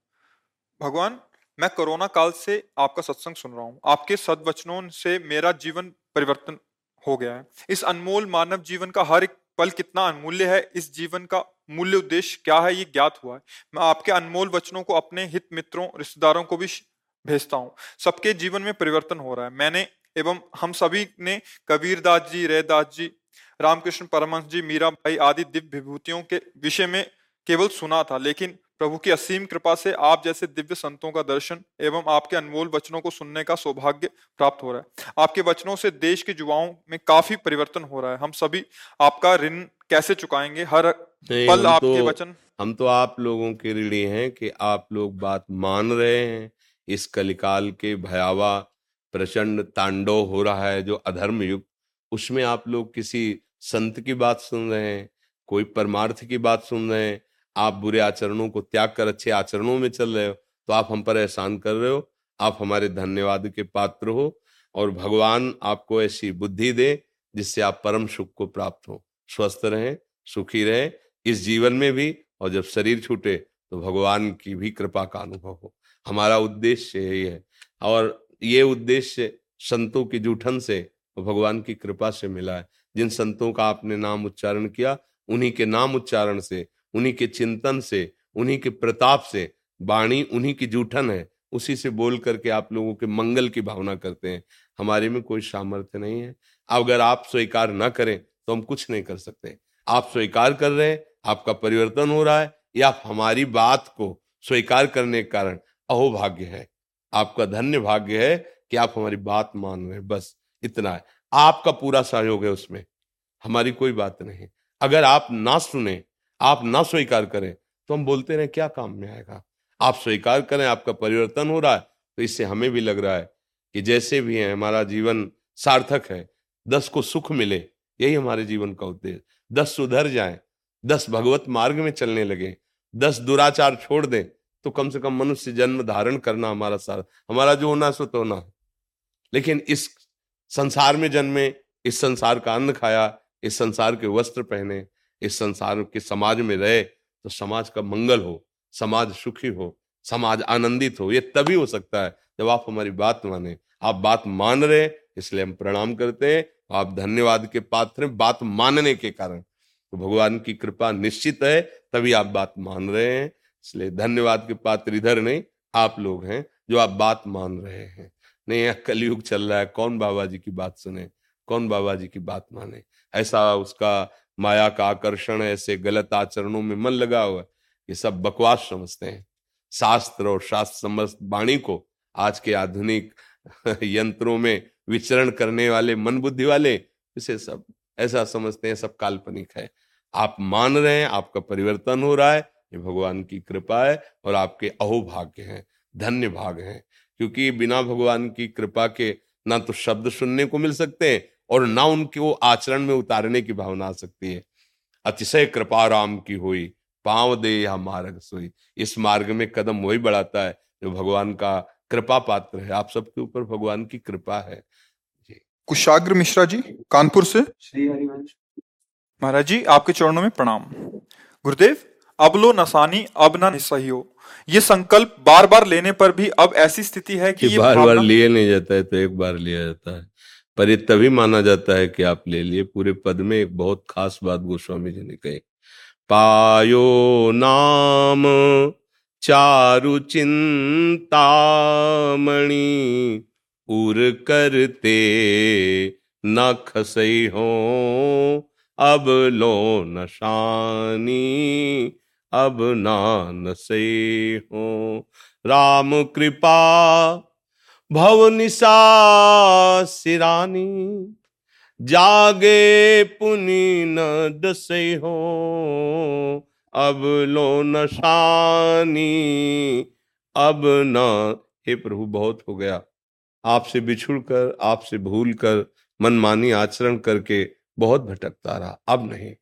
भगवान, मैं कोरोना काल से आपका सत्संग सुन रहा हूँ। आपके सदवचनों से मेरा जीवन परिवर्तन हो गया है। इस अनमोल मानव जीवन का हर एक पल कितना अनमूल्य है, इस जीवन का मूल्य उद्देश्य क्या है, ये ज्ञात हुआ है। मैं आपके अनमोल वचनों को अपने हित मित्रों, रिश्तेदारों को भी भेजता हूँ। सबके जीवन में परिवर्तन हो रहा है। मैंने एवं हम सभी ने कबीरदास जी रैदास जी, रामकृष्ण परमहंस जी, मीरा भाई आदि दिव्य विभूतियों के विषय में केवल सुना था, लेकिन प्रभु की असीम कृपा से आप जैसे दिव्य संतों का दर्शन एवं आपके अनमोल वचनों को सुनने का सौभाग्य प्राप्त हो रहा है। आपके वचनों से देश के युवाओं में काफ़ी परिवर्तन हो रहा है। हम सभी आपका ऋण कैसे चुकाएँगे? हर पल आपके तो, वचन हम तो आप लोगों के ऋणी हैं कि आप लोग बात मान रहे हैं। इस कलिकाल के भयावा प्रचंड तांडव हो रहा है जो अधर्म युग। उसमें आप लोग किसी संत की बात सुन रहे हैं कोई परमार्थ की बात सुन रहे हैं आप बुरे आचरणों को त्याग कर अच्छे आचरणों में चल रहे हो तो आप हम पर एहसान कर रहे हो, आप हमारे धन्यवाद के पात्र हो और भगवान आपको ऐसी बुद्धि दे जिससे आप परम सुख को प्राप्त हो। स्वस्थ रहें, सुखी रहें, इस जीवन में भी और जब शरीर छूटे तो भगवान की भी कृपा का अनुभव हो। हमारा उद्देश्य यही है और ये उद्देश्य संतों की जूठन से भगवान की कृपा से मिला है। जिन संतों का आपने नाम उच्चारण किया, उन्हीं के नाम उच्चारण से उन्हीं के चिंतन से, उन्हीं के प्रताप से, वाणी उन्हीं की जूठन है, उसी से बोल करके आप लोगों के मंगल की भावना करते हैं। हमारे में कोई सामर्थ्य नहीं है। अगर आप स्वीकार न करें तो हम कुछ नहीं कर सकते। आप स्वीकार कर रहे हैं, आपका परिवर्तन हो रहा है, या हमारी बात को स्वीकार करने के कारण अहोभाग्य है। आपका धन्य भाग्य है कि आप हमारी बात मान रहे हैं। बस इतना है। आपका पूरा सहयोग है उसमें। हमारी कोई बात नहीं। अगर आप ना सुने आप ना स्वीकार करें तो हम बोलते रहे, क्या काम में आएगा? आप स्वीकार करें, आपका परिवर्तन हो रहा है तो इससे हमें भी लग रहा है कि जैसे भी है, हमारा जीवन सार्थक है। दस को सुख मिले, यही हमारे जीवन का उद्देश्य। दस सुधर जाए, दस भगवत मार्ग में चलने लगे, दस दुराचार छोड़ दें तो कम से कम मनुष्य जन्म धारण करना हमारा सारा, हमारा जो होना सो तो होना लेकिन इस संसार में जन्मे, इस संसार का अन्न खाया, इस संसार के वस्त्र पहने इस संसार के समाज में रहे तो समाज का मंगल हो, समाज सुखी हो, समाज आनंदित हो, ये तभी हो सकता है जब आप हमारी बात माने। आप बात मान रहे, इसलिए हम प्रणाम करते हैं, आप धन्यवाद के पात्र हैं बात मानने के कारण। तो भगवान की कृपा निश्चित है, तभी आप बात मान रहे हैं, इसलिए धन्यवाद के पात्र इधर नहीं, आप लोग हैं जो आप बात मान रहे हैं। नहीं, यह कलयुग चल रहा है, कौन बाबा जी की बात सुने, कौन बाबा जी की बात माने? ऐसा उसका माया का आकर्षण ऐसे गलत आचरणों में मन लगा हुआ ये सब बकवास समझते हैं। शास्त्र और शास्त्र समस्त वाणी को आज के आधुनिक यंत्रों में विचरण करने वाले, मन बुद्धि वाले, इसे सब ऐसा समझते हैं, सब काल्पनिक है। आप मान रहे हैं, आपका परिवर्तन हो रहा है, ये भगवान की कृपा है और आपके अहोभाग्य हैं, धन्य भाग हैं। क्योंकि बिना भगवान की कृपा के ना तो शब्द सुनने को मिल सकते हैं और ना उनको आचरण में उतारने की भावना आ सकती है। अतिशय कृपा राम की हुई पाँव दे या मार्ग सोई। इस मार्ग में कदम वही बढ़ाता है जो भगवान का कृपा पात्र है। आप सबके ऊपर भगवान की कृपा है। कुशाग्र मिश्रा जी कानपुर से। श्री हरिवंश। महाराज जी आपके चरणों में प्रणाम। गुरुदेव अब लो नसानी अब ना सही हो ये संकल्प बार बार लेने पर भी अब ऐसी स्थिति है कि, कि बार बार लिए नहीं जाता है तो एक बार लिया जाता है। पर ये तभी माना जाता है कि आप ले लिए। पूरे पद में एक बहुत खास बात गोस्वामी जी ने कही। पायो नाम चारु चिंतामणि उर करते न खसई हो, अब लो नशानी अब ना नसे हो। राम कृपा भवनिशा सिरानी जागे पुनि न दसे हो अब लो नशानी। अब न, हे प्रभु, बहुत हो गया। आपसे बिछुड़ कर आपसे भूल कर मनमानी आचरण करके बहुत भटकता रहा। अब नहीं।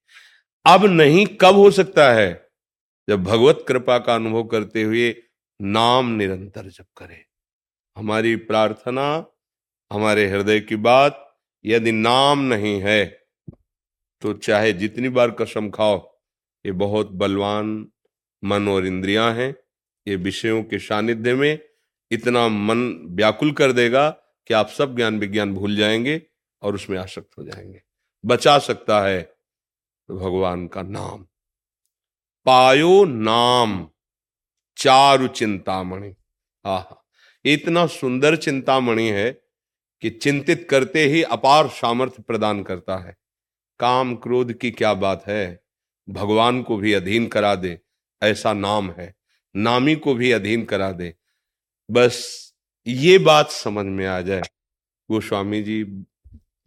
अब नहीं, कब हो सकता है? जब भगवत कृपा का अनुभव करते हुए नाम निरंतर जप करे। हमारी प्रार्थना, हमारे हृदय की बात यदि नाम नहीं है तो चाहे जितनी बार कसम खाओ, ये बहुत बलवान मन और इंद्रियाँ हैं। ये विषयों के सानिध्य में इतना मन व्याकुल कर देगा कि आप सब ज्ञान विज्ञान भूल जाएँगे और उसमें आसक्त हो जाएँगे। बचा सकता है तो भगवान का नाम। पायो नाम, चारु चिंतामणि। आह। इतना सुंदर चिंतामणि है कि चिंतित करते ही अपार सामर्थ्य प्रदान करता है। काम क्रोध की क्या बात है? भगवान को भी अधीन करा दे, ऐसा नाम है। नामी को भी अधीन करा दे। बस ये बात समझ में आ जाए। वो स्वामी जी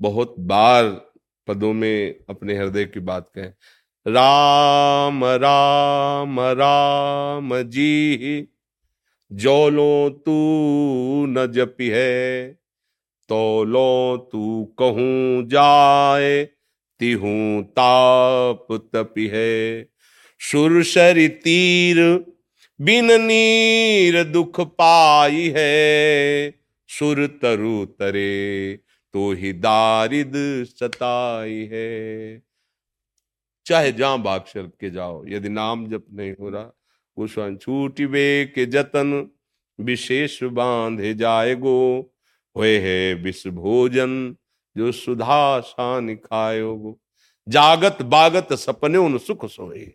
बहुत बार पदों में अपने हृदय की बात कहें, राम राम राम जी जो लो तू न जपी है तो लो तू कहूँ जाए, तिहू ताप तपी है। सुरसरी तीर बिन नीर दुख पाई है, सुर तरु तरे तो ही दारिद सताई है। चाहे जहाँ चल के जाओ, यदि नाम जप नहीं हो रहा छूटी वे के जतन, विशेष बांधे जाए गो हुए है विष भोजन, जो सुधा शान खायो गो जागत बागत सपने उन सुख सोए,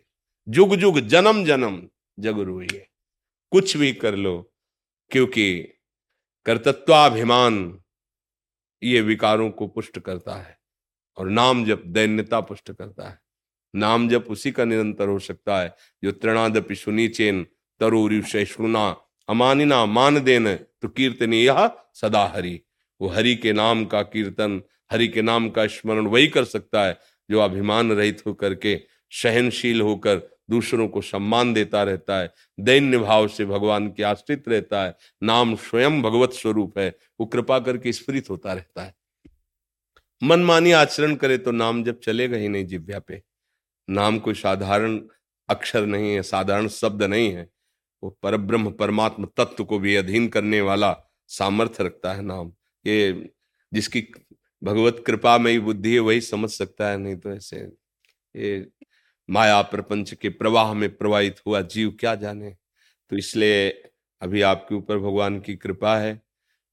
जुग जुग जन्म जन्म जग रोए। कुछ भी कर लो, क्योंकि कर्तत्वाभिमान ये विकारों को पुष्ट करता है, और नाम जब दैन्यता पुष्ट करता है। नाम जब उसी का निरंतर हो सकता है, जो तृणादपि सुनीचेन तरुरी सहिष्णुना अमानिना मान देन तो कीर्तन यह सदा हरि। वो हरि के नाम का कीर्तन, हरि के नाम का स्मरण वही कर सकता है, जो अभिमान रहित होकर के सहनशील होकर दूसरों को सम्मान देता रहता है, दैन्य भाव से भगवान के आश्रित रहता है, नाम स्वयं भगवत स्वरूप है, वो कृपा करके स्फुरित होता रहता है। मनमानी आचरण करे तो नाम जब चलेगा ही नहीं, जिव्या पे। नाम कोई साधारण अक्षर नहीं है, साधारण शब्द नहीं है। वो परब्रह्म परमात्म तत्व को भी अधीन करने वाला सामर्थ्य रखता है नाम। ये जिसकी भगवत कृपा में ही बुद्धि है, वही समझ सकता है, नहीं तो ऐसे ये माया प्रपंच के प्रवाह में प्रवाहित हुआ जीव क्या जाने? तो इसलिए अभी आपके ऊपर भगवान की कृपा है।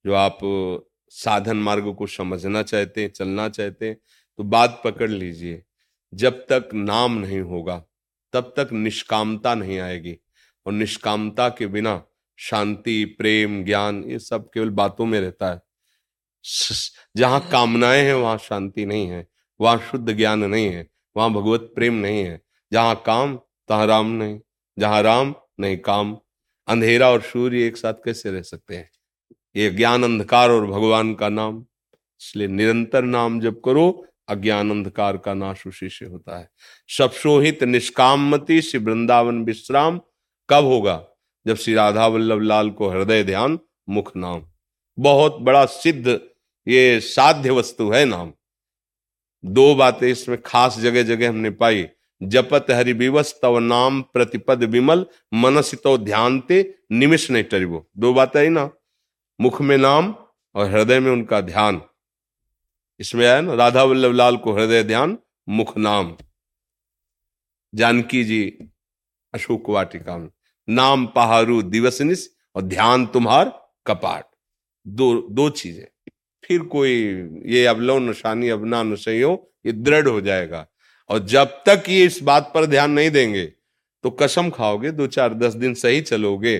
जो आप साधन मार्ग को समझना चाहते हैं, चलना चाहते हैं तो बात पकड़ लीजिए। जब तक नाम नहीं होगा, तब तक निष्कामता नहीं आएगी। और निष्कामता के बिना शांति, प्रेम, ज्ञान, ये सब केवल बातों में रहता है। जहाँ कामनाएँ हैं, वहाँ शांति नहीं है, वहाँ शुद्ध ज्ञान नहीं है, वहाँ भगवत प्रेम नहीं है। जहाँ काम, तहां राम नहीं, जहाँ राम, नहीं काम। अंधेरा और सूर्य एक साथ कैसे रह सकते हैं? ये ज्ञान अंधकार और भगवान का नाम। इसलिए निरंतर नाम जब करो अज्ञान अंधकार का नाश उसी से होता है। सपसोहित निष्कामती श्री वृंदावन विश्राम कब होगा? जब श्री राधा वल्लभ लाल को हृदय ध्यान, मुख नाम। बहुत बड़ा सिद्ध ये साध्य वस्तु है नाम। दो बातें इसमें खास जगह जगह हमने पाई। जपत हरि विवस तव नाम प्रतिपद विमल मनसितो ध्यानते, निमिष नहीं टरिबो। दो बातें ही ना। मुख में नाम और हृदय में उनका ध्यान। इसमें आया ना, राधा वल्लभ लाल को हृदय ध्यान, मुख नाम। जानकी जी, अशोक वाटिका में नाम पहाड़ू दिवसनिस और ध्यान तुम्हार कपाट। दो दो चीज़ें। फिर कोई, ये अवलो नशानी अबना नशयो ये दृढ़ हो जाएगा। और जब तक ये इस बात पर ध्यान नहीं देंगे तो कसम खाओगे, दो चार दस दिन सही चलोगे,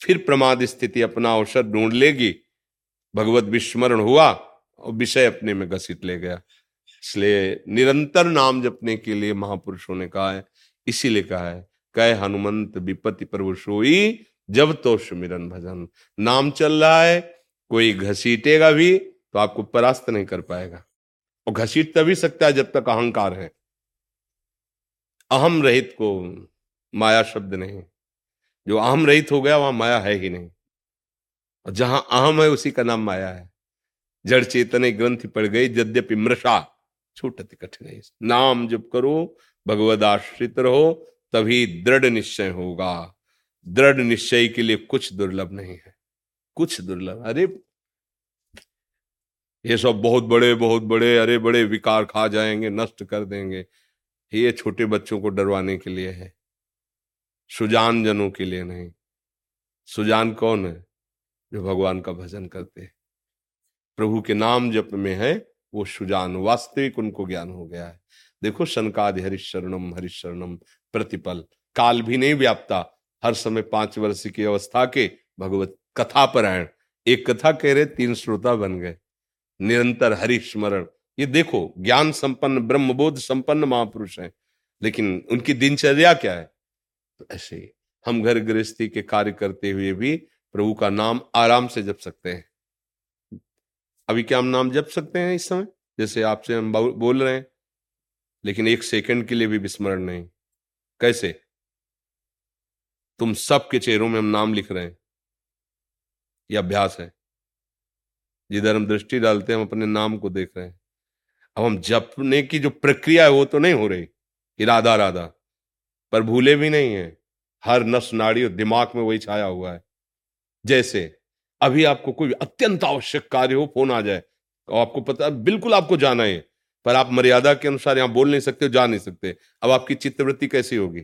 फिर प्रमाद स्थिति अपना अवसर ढूंढ लेगी। भगवत विस्मरण हुआ और विषय अपने में घसीट ले गया। इसलिए निरंतर नाम जपने के लिए महापुरुषों ने कहा है, इसीलिए कहा है, कह हनुमंत विपत्ति प्रभु सोई, जब तो सुमिरन भजन। नाम चल रहा है, कोई घसीटेगा भी तो आपको परास्त नहीं कर पाएगा। और घसीट तभी सकता है जब तक अहंकार है। अहम रहित को माया शब्द नहीं। जो अहम रहित हो गया, वहाँ माया है ही नहीं। और जहाँ अहम है, उसी का नाम माया है। जड़ चेतने ग्रंथि पड़ गई, यद्यपि मृषा छूटती कठिन नाम जब करो, भगवद आश्रित रहो, तभी दृढ़ निश्चय होगा। दृढ़ निश्चय के लिए कुछ दुर्लभ नहीं है। कुछ दुर्लभ। अरे, ये सब बहुत बड़े बहुत बड़े, अरे बड़े विकार खा जाएँगे, नष्ट कर देंगे। ये छोटे बच्चों को डरवाने के लिए है। सुजान जनों के लिए नहीं। सुजान कौन है जो भगवान का भजन करते हैं? प्रभु के नाम जप में है, वो सुजान वास्तविक उनको ज्ञान हो गया है। देखो, शनकादि हरिशरणम हरिशरणम, प्रतिपल। काल भी नहीं व्याप्ता। हर समय पाँच वर्ष की अवस्था के भगवत कथा परायण एक कथा कह रहे, तीन श्रोता बन गए। निरंतर हरि स्मरण ये देखो, ज्ञान संपन्न, ब्रह्मबोध संपन्न महापुरुष हैं, लेकिन उनकी दिनचर्या क्या है? तो ऐसे हम घर गृहस्थी के कार्य करते हुए भी प्रभु का नाम आराम से जप सकते हैं। अभी क्या हम नाम जप सकते हैं इस समय? जैसे आपसे हम बोल रहे हैं। लेकिन एक सेकंड के लिए भी विस्मरण नहीं। कैसे? तुम सबके चेहरों में हम नाम लिख रहे हैं। यह अभ्यास है। जिधर हम दृष्टि डालते हैं, हम अपने नाम को देख रहे हैं। अब हम जपने की जो प्रक्रिया है, वो तो नहीं हो रही। इरादा राधा। पर भूले भी नहीं है। हर नस, नाड़ी और दिमाग में वही छाया हुआ है। जैसे अभी आपको कोई अत्यंत आवश्यक कार्य हो, फ़ोन आ जाए और आपको पता, बिल्कुल आपको जाना है, पर आप मर्यादा के अनुसार यहाँ बोल नहीं सकते, जा नहीं सकते। अब आपकी चित्तवृत्ति कैसी होगी?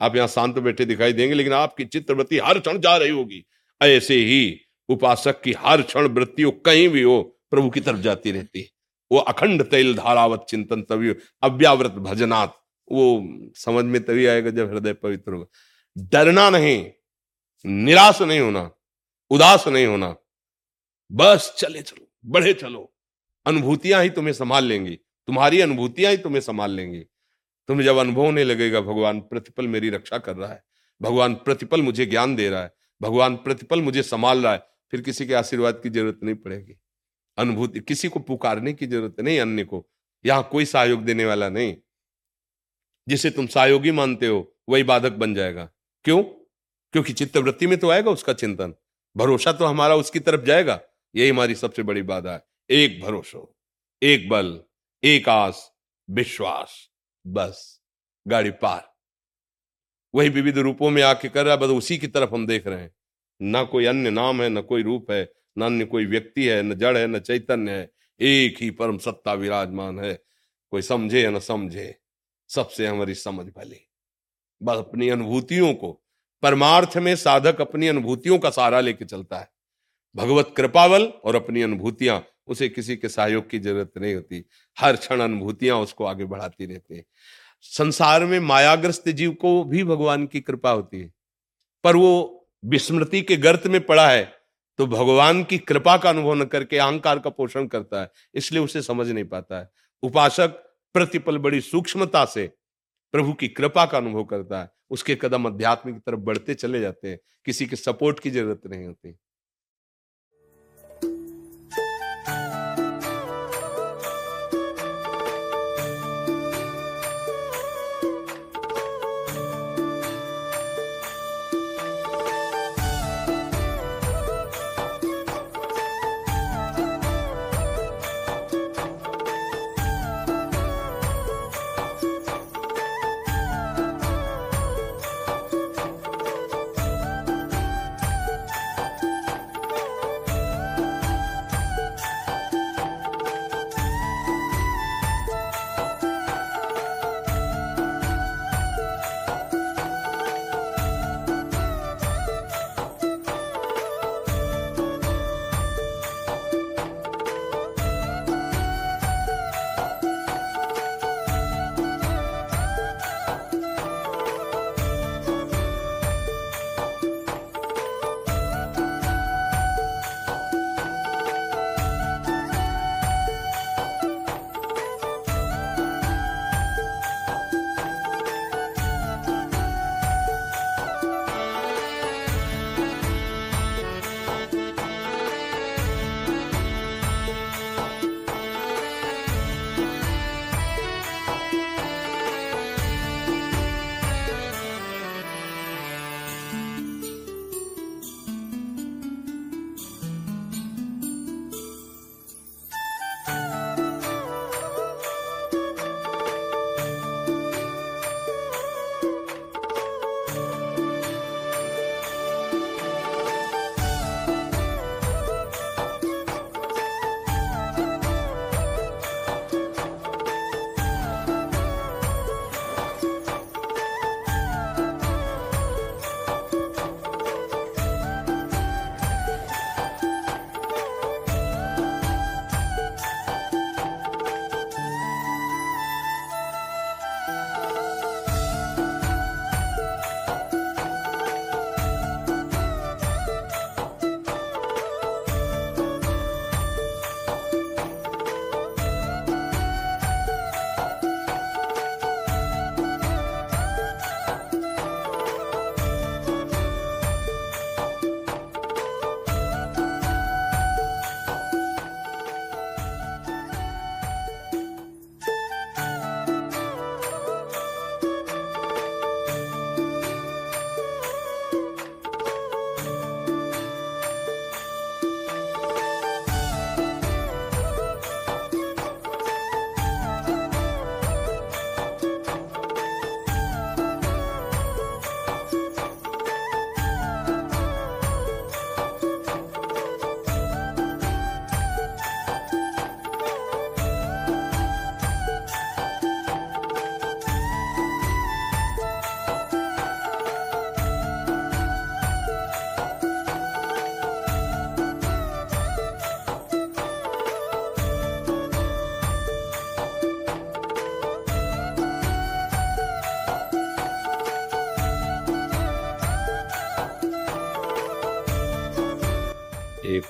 आप यहाँ शांत बैठे दिखाई देंगे, लेकिन आपकी चित्तवृत्ति हर क्षण जा रही होगी। ऐसे ही उपासक की हर क्षण वृत्ति कहीं भी हो, प्रभु की तरफ़ जाती रहती है। वो अखंड तैल धारावत चिंतन तभी अव्यावृत भजनात्। वो समझ में तभी आएगा जब हृदय पवित्र होगा। डरना नहीं, निराश नहीं होना। उदास नहीं होना। बस चले चलो, बढ़े चलो। अनुभूतियाँ ही तुम्हें संभाल लेंगी। तुम्हारी अनुभूतियाँ ही तुम्हें संभाल लेंगी। तुम्हें जब अनुभव होने लगेगा, भगवान प्रतिपल मेरी रक्षा कर रहा है। भगवान प्रतिपल मुझे ज्ञान दे रहा है। भगवान प्रतिपल मुझे संभाल रहा है। फिर किसी के आशीर्वाद की ज़रूरत नहीं पड़ेगी। अनुभूति, किसी को पुकारने की ज़रूरत नहीं, अन्य को। यहाँ कोई सहयोग देने वाला नहीं। जिसे तुम सहयोगी मानते हो, वही बाधक बन जाएगा। क्यों? क्योंकि चित्तवृत्ति में तो आएगा उसका चिंतन। भरोसा तो हमारा उसकी तरफ़ जाएगा। यही हमारी सबसे बड़ी बाधा है। एक भरोसा, एक बल, एक आस, विश्वास, बस, गाड़ी पार। वही विविध रूपों में आके कर रहा है, बस उसी की तरफ़ हम देख रहे हैं। न कोई अन्य नाम है, ना कोई रूप है, न अन्य कोई व्यक्ति है, न जड़ है, न चैतन्य है। एक ही परम सत्ता विराजमान है। कोई समझे या न समझे, सबसे हमारी समझ भली। बस अपनी अनुभूतियों को परमार्थ में साधक अपनी अनुभूतियों का सहारा लेके चलता है। भगवत कृपावल और अपनी अनुभूतियाँ, उसे किसी के सहयोग की ज़रूरत नहीं होती। हर क्षण अनुभूतियाँ उसको आगे बढ़ाती रहती है। संसार में मायाग्रस्त जीव को भी भगवान की कृपा होती है। पर वो विस्मृति के गर्त में पड़ा है तो भगवान की कृपा का अनुभव न करके अहंकार का पोषण करता है, इसलिए उसे समझ नहीं पाता है। उपासक प्रतिपल बड़ी सूक्ष्मता से प्रभु की कृपा का अनुभव करता है। उसके कदम अध्यात्म की तरफ़ बढ़ते चले जाते हैं। किसी के सपोर्ट की ज़रूरत नहीं होती।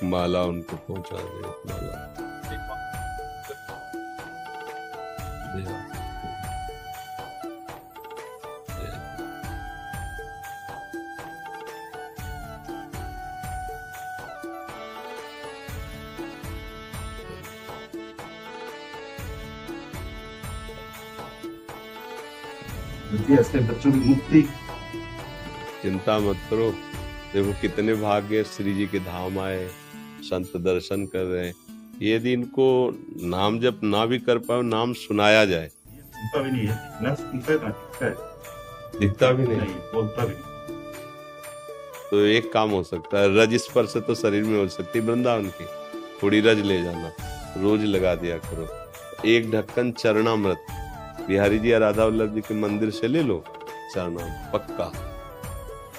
एक माला उनको पहुँचा दे एक माला। ऐसे बच्चों की मुक्ति। चिंता मत करो। देखो कितने भाग्य श्री जी के धाम आए। संत दर्शन कर रहे हैं। यदि इनको नाम जप ना भी कर पाओ नाम सुनाया जाए। सुनता भी नहीं है। ना सुनता ना दिखता है। दिखता भी नहीं। बोलता भी तो एक काम हो सकता है रज स्पर्श तो शरीर में हो सकती है वृंदावन की। थोड़ी रज ले जाना रोज लगा दिया करो। एक ढक्कन चरणामृत। बिहारी जी या राधा वल्लभ जी के मंदिर से ले लो चरणाम पक्का।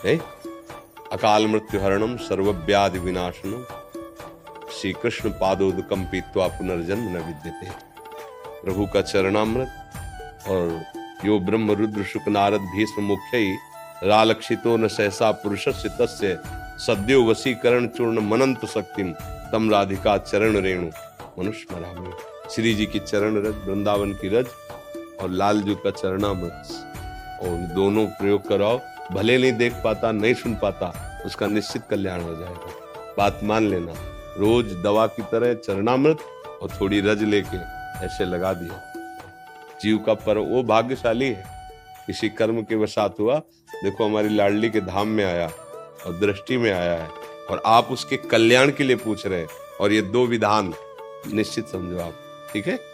है? अकाल मृत्यु हरणम सर्वव्याधि विनाशनम श्री कृष्ण पादोदकम पीत्वा पुनर्जन्म न विद्यते। प्रभु का चरणामृत और यो ब्रह्म रुद्र शुक नारद भीष्म मुख्य रालक्षितो न सहसा पुरुषस्य तस्य सद्यो वशीकरण चूर्ण मनंत शक्तिम तम राधिका चरण रेणु मनुष्य श्री जी की चरण रज, वृंदावन की रज और लाल जी का चरणामृत। और दोनों प्रयोग कराओ, भले नहीं देख पाता, नहीं सुन पाता, उसका निश्चित कल्याण हो जाएगा। बात मान लेना। रोज दवा की तरह चरणामृत और थोड़ी रज लेके ऐसे लगा दिया। जीव का पर वो भाग्यशाली है। किसी कर्म के वसात हुआ, देखो हमारी लाडली के धाम में आया और दृष्टि में आया है और आप उसके कल्याण के लिए पूछ रहे हैं और ये दो विधान, निश्चित समझो आप, ठीक है?